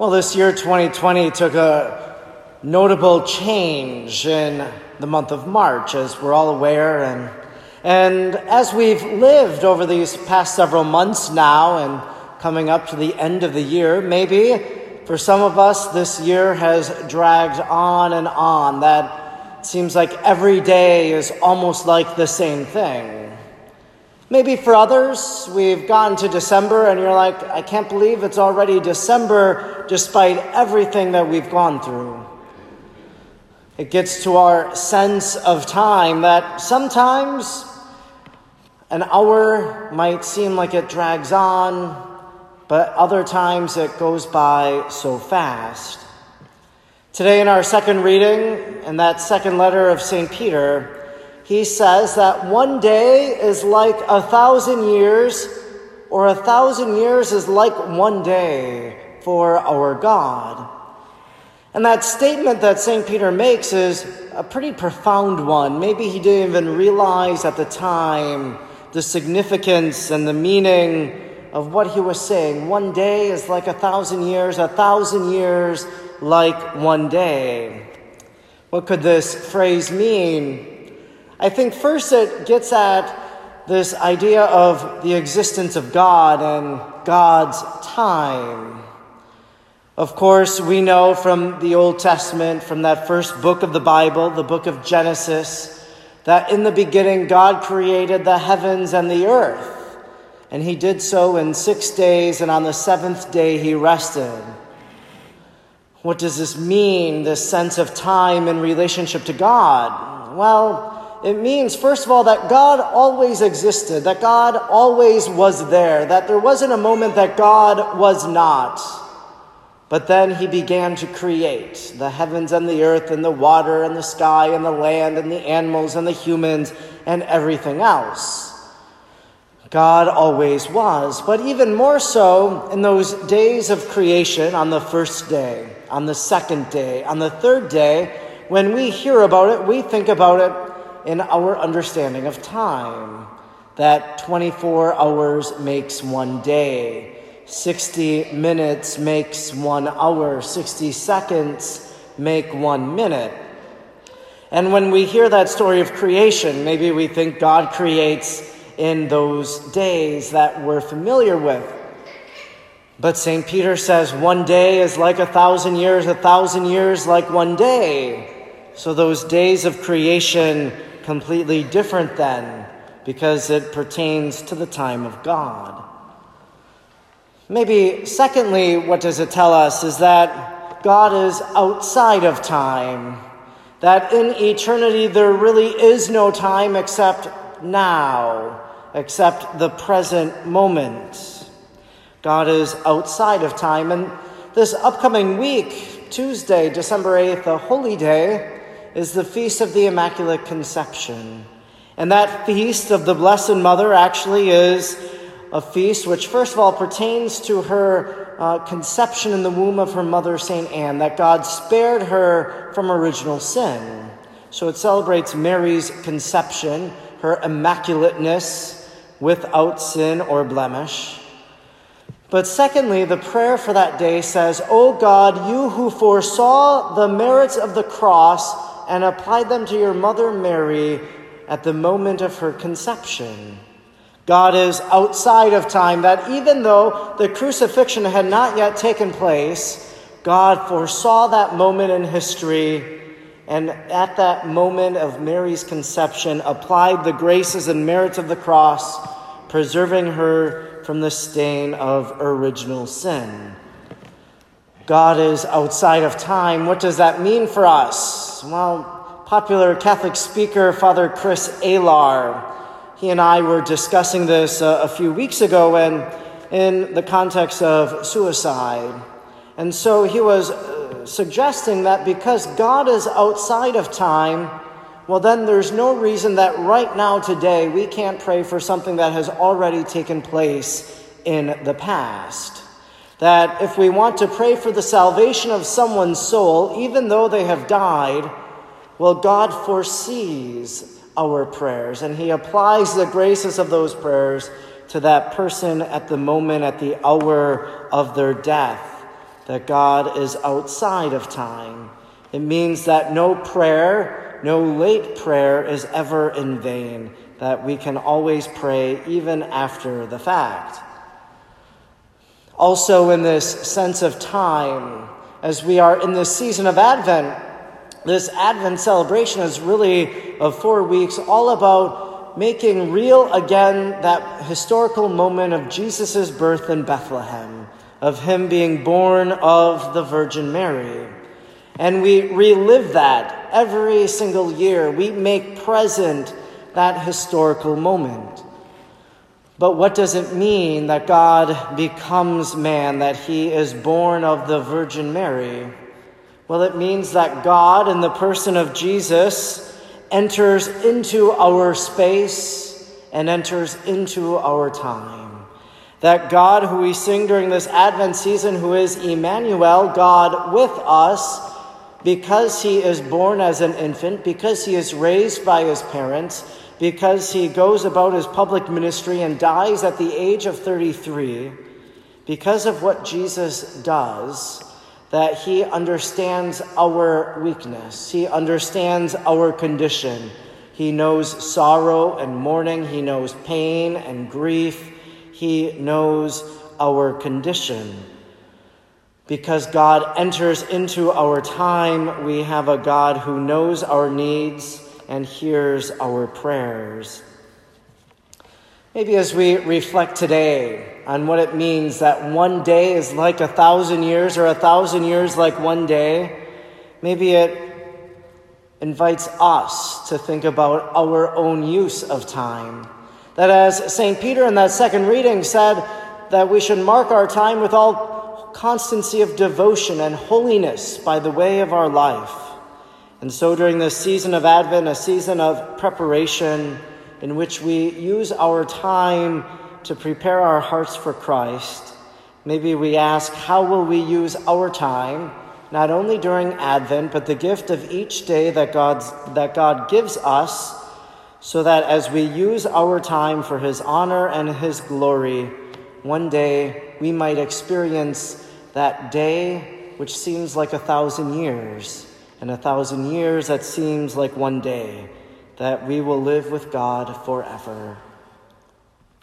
Well, this year 2020 took a notable change in the month of March, as we're all aware. And, and as we've lived over these past several months now and coming up to the end of the year, maybe for some of us, this year has dragged on and on. That seems like every day is almost like the same thing. Maybe for others, we've gotten to December and you're like, I can't believe it's already December despite everything that we've gone through. It gets to our sense of time that sometimes an hour might seem like it drags on, but other times it goes by so fast. Today, in our second reading, in that second letter of St. Peter, he says that one day is like a thousand years, or a thousand years is like one day for our God. And that statement that St. Peter makes is a pretty profound one. Maybe he didn't even realize at the time the significance and the meaning of what he was saying. One day is like a thousand years, a thousand years like one day. What could this phrase mean? I think first it gets at this idea of the existence of God and God's time. Of course, we know from the Old Testament, from that first book of the Bible, the book of Genesis, that in the beginning God created the heavens and the earth. And he did so in six days, and on the seventh day he rested. What does this mean, this sense of time in relationship to God? Well, it means, first of all, that God always existed, that God always was there, that there wasn't a moment that God was not. But then he began to create the heavens and the earth and the water and the sky and the land and the animals and the humans and everything else. God always was, but even more so in those days of creation on the first day, on the second day, on the third day, when we hear about it, we think about it in our understanding of time that 24 hours makes one day, 60 minutes makes one hour, 60 seconds make one minute. And when we hear that story of creation, maybe we think God creates in those days that we're familiar with. But St. Peter says one day is like a thousand years, a thousand years like one day. So those days of creation completely different then because it pertains to the time of God. Maybe, secondly, what does it tell us is that God is outside of time, that in eternity there really is no time except now, except the present moment. God is outside of time, and this upcoming week, Tuesday, December 8th, a holy day, is the Feast of the Immaculate Conception. And that feast of the Blessed Mother actually is a feast which, first of all, pertains to her uh, conception in the womb of her mother, St. Anne, that God spared her from original sin. So it celebrates Mary's conception, her immaculateness without sin or blemish. But secondly, the prayer for that day says, O God, you who foresaw the merits of the cross and applied them to your mother Mary at the moment of her conception. God is outside of time, that even though the crucifixion had not yet taken place, God foresaw that moment in history, and at that moment of Mary's conception, applied the graces and merits of the cross, preserving her from the stain of original sin. God is outside of time. What does that mean for us? Well, popular Catholic speaker Father Chris Alar, he and I were discussing this uh, a few weeks ago and in the context of suicide. And so he was uh, suggesting that because God is outside of time, well, then there's no reason that right now, today, we can't pray for something that has already taken place in the past that if we want to pray for the salvation of someone's soul, even though they have died, well, God foresees our prayers and He applies the graces of those prayers to that person at the moment, at the hour of their death. that God is outside of time. It means that no prayer, no late prayer is ever in vain, that we can always pray even after the fact. Also, in this sense of time, as we are in this season of Advent, this Advent celebration is really of four weeks, all about making real again that historical moment of Jesus' birth in Bethlehem of him being born of the Virgin Mary. And we relive that every single year. We make present that historical moment. But what does it mean that God becomes man, that he is born of the Virgin Mary? Well, it means that God, in the person of Jesus, enters into our space and enters into our time. That God, who we sing during this Advent season, who is Emmanuel, God with us, because he is born as an infant, because he is raised by his parents, because he goes about his public ministry and dies at the age of 33, because of what Jesus does, that he understands our weakness, he understands our condition. He knows sorrow and mourning, he knows pain and grief. He knows our condition. Because God enters into our time, we have a God who knows our needs and hears our prayers. Maybe as we reflect today on what it means that one day is like a thousand years or a thousand years like one day, maybe it invites us to think about our own use of time that as St. Peter in that second reading said, that we should mark our time with all constancy of devotion and holiness by the way of our life. And so during this season of Advent, a season of preparation in which we use our time to prepare our hearts for Christ, maybe we ask, how will we use our time, not only during Advent, but the gift of each day that, God's, that God gives us so that as we use our time for His honor and His glory, one day we might experience that day which seems like a thousand years, and a thousand years that seems like one day, that we will live with God forever.